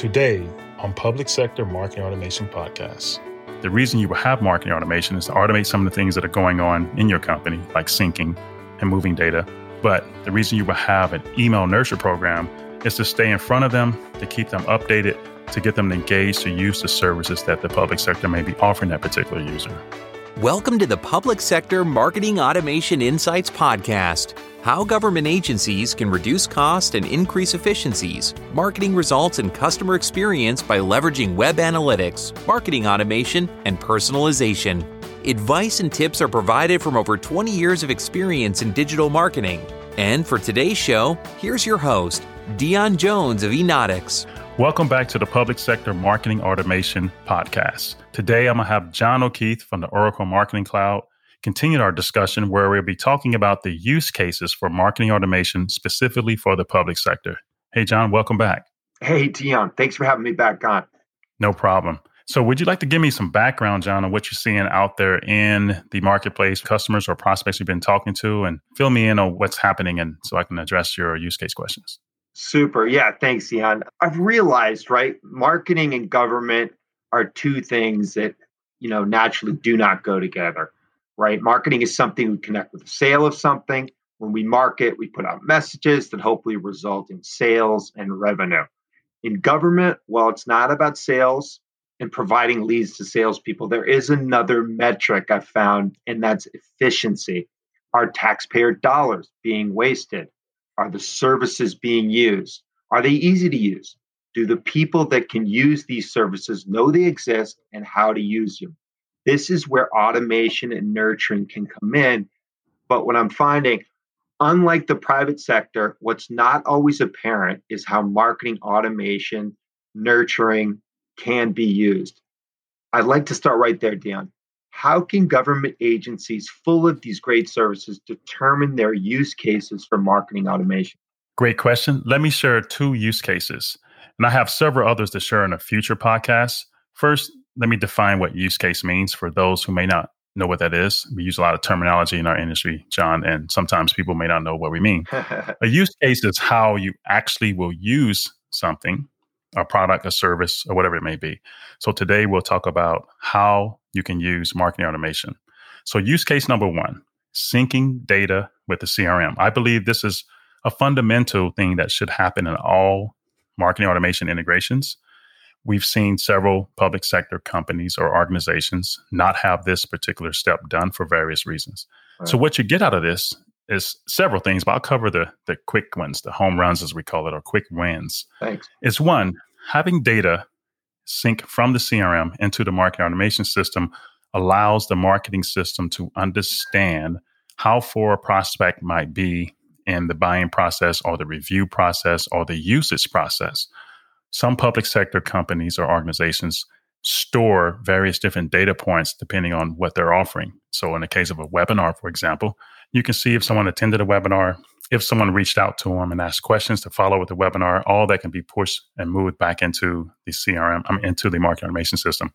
Today on Public Sector Marketing Automation Podcast. The reason you will have marketing automation is to automate some of the things that are going on in your company, like syncing and moving data. But the reason you will have an email nurture program is to stay in front of them, to keep them updated, to get them engaged to use the services that the public sector may be offering that particular user. Welcome to the Public Sector Marketing Automation Insights Podcast how government agencies can reduce cost and increase efficiencies, marketing results, and customer experience by leveraging web analytics, marketing automation, and personalization. Advice and tips are provided from over 20 years of experience in digital marketing. And for today's show, here's your host, Dion Jones of Enautics. Welcome back to the Public Sector Marketing Automation Podcast. Today, I'm going to have John O'Keefe from the Oracle Marketing Cloud continued our discussion where we'll be talking about the use cases for marketing automation specifically for the public sector. Hey, John, welcome back. Hey, Dion. Thanks for having me back on. No problem. So, would you like to give me some background, John, on what you're seeing out there in the marketplace, customers or prospects you've been talking to, and fill me in on what's happening, and so I can address your use case questions? Super. Yeah. Thanks, Dion. I've realized, right, marketing and government are two things that, you know, naturally do not go together right? Marketing is something we connect with the sale of something. When we market, we put out messages that hopefully result in sales and revenue. In government, while it's not about sales and providing leads to salespeople, there is another metric I found, and that's efficiency. Are taxpayer dollars being wasted? Are the services being used? Are they easy to use? Do the people that can use these services know they exist and how to use them? This is where automation and nurturing can come in. But what I'm finding, unlike the private sector, what's not always apparent is how marketing automation, nurturing can be used. I'd like to start right there, Dan. How can government agencies full of these great services determine their use cases for marketing automation? Great question. Let me share two use cases. And I have several others to share in a future podcast. First, let me define what use case means for those who may not know what that is. We use a lot of terminology in our industry, John, and sometimes people may not know what we mean. a use case is how you actually will use something, a product, a service, or whatever it may be. So today we'll talk about how you can use marketing automation. So, use case number one syncing data with the CRM. I believe this is a fundamental thing that should happen in all marketing automation integrations We've seen several public sector companies or organizations not have this particular step done for various reasons. Right. So, what you get out of this is several things, but I'll cover the, the quick ones, the home runs, as we call it, or quick wins. Thanks. Is one, having data sync from the CRM into the marketing automation system allows the marketing system to understand how far a prospect might be in the buying process or the review process or the usage process some public sector companies or organizations store various different data points depending on what they're offering. So, in the case of a webinar, for example, you can see if someone attended a webinar, if someone reached out to them and asked questions to follow with the webinar, all that can be pushed and moved back into the CRM, I mean, into the marketing automation system.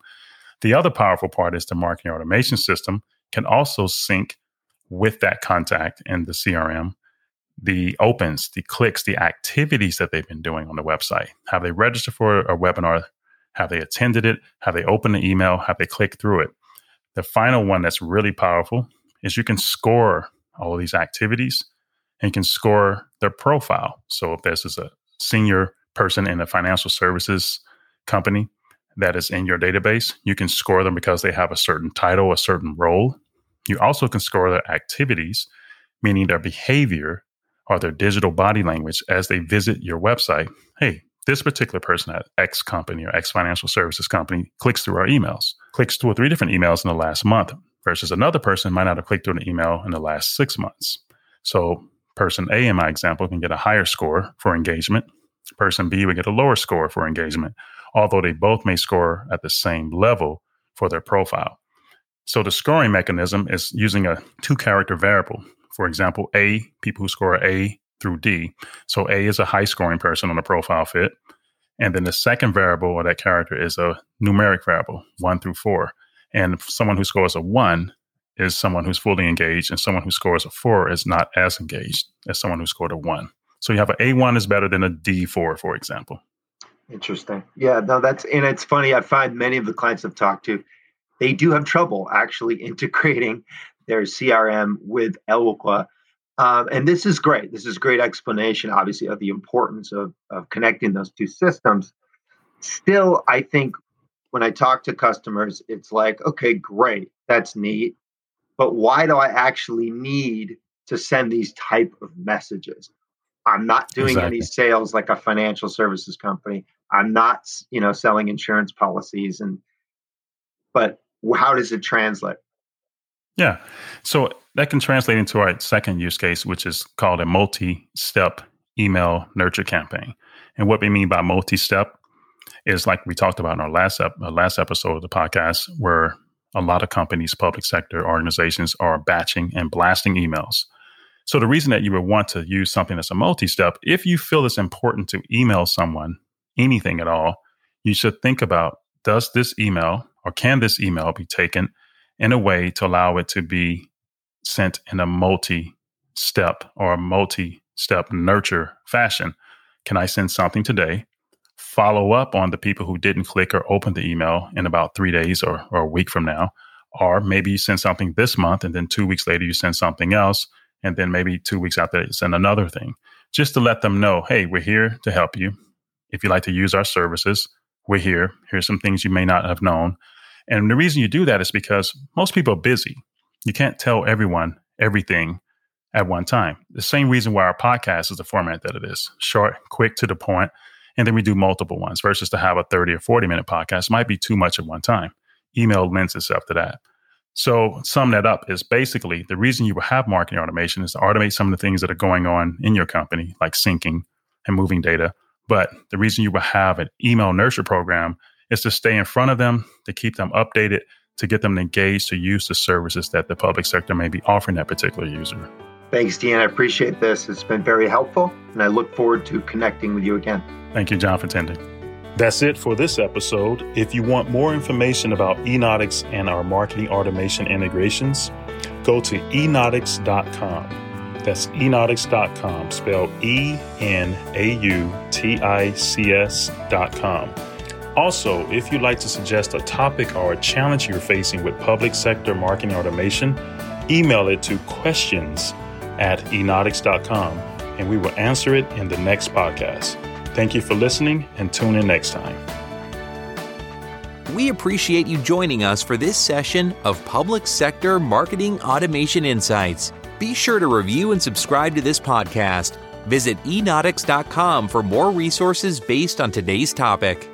The other powerful part is the marketing automation system can also sync with that contact in the CRM the opens, the clicks, the activities that they've been doing on the website. Have they registered for a webinar? Have they attended it? Have they opened the email? Have they clicked through it? The final one that's really powerful is you can score all of these activities and can score their profile. So if this is a senior person in a financial services company that is in your database, you can score them because they have a certain title, a certain role. You also can score their activities, meaning their behavior or their digital body language as they visit your website. Hey, this particular person at X company or X financial services company clicks through our emails, clicks two or three different emails in the last month, versus another person might not have clicked through an email in the last six months. So, person A in my example can get a higher score for engagement. Person B would get a lower score for engagement, although they both may score at the same level for their profile. So, the scoring mechanism is using a two character variable for example, A, people who score A through D. So A is a high scoring person on a profile fit. And then the second variable or that character is a numeric variable, one through four. And someone who scores a one is someone who's fully engaged, and someone who scores a four is not as engaged as someone who scored a one. So you have an A1 is better than a D4, for example. Interesting. Yeah, no, that's and it's funny. I find many of the clients I've talked to, they do have trouble actually integrating their CRM with Eloqua. Um, and this is great. This is great explanation, obviously, of the importance of, of connecting those two systems. Still, I think when I talk to customers, it's like, okay, great, that's neat. But why do I actually need to send these type of messages? I'm not doing exactly. any sales like a financial services company. I'm not, you know, selling insurance policies and but how does it translate? Yeah. So that can translate into our second use case, which is called a multi-step email nurture campaign. And what we mean by multi-step is like we talked about in our last ep- uh, last episode of the podcast, where a lot of companies, public sector organizations are batching and blasting emails. So the reason that you would want to use something that's a multi-step, if you feel it's important to email someone anything at all, you should think about does this email or can this email be taken in a way to allow it to be sent in a multi-step or a multi-step nurture fashion? Can I send something today? Follow up on the people who didn't click or open the email in about three days or, or a week from now. Or maybe you send something this month and then two weeks later you send something else and then maybe two weeks after it's send another thing just to let them know hey we're here to help you if you like to use our services we're here here's some things you may not have known and the reason you do that is because most people are busy. You can't tell everyone everything at one time. The same reason why our podcast is the format that it is short quick to the point and then we do multiple ones versus to have a 30 or 40 minute podcast might be too much at one time. Email lends itself to that. So, sum that up is basically the reason you will have marketing automation is to automate some of the things that are going on in your company, like syncing and moving data. But the reason you will have an email nurture program is to stay in front of them, to keep them updated, to get them engaged to use the services that the public sector may be offering that particular user. Thanks, Dion. I appreciate this. It's been very helpful, and I look forward to connecting with you again. Thank you, John, for attending. That's it for this episode. If you want more information about Enautics and our marketing automation integrations, go to enautics.com. That's enautics.com, spelled E N A U T I C S.com. Also, if you'd like to suggest a topic or a challenge you're facing with public sector marketing automation, email it to questions at enautics.com and we will answer it in the next podcast. Thank you for listening and tune in next time. We appreciate you joining us for this session of Public Sector Marketing Automation Insights. Be sure to review and subscribe to this podcast. Visit enautics.com for more resources based on today's topic.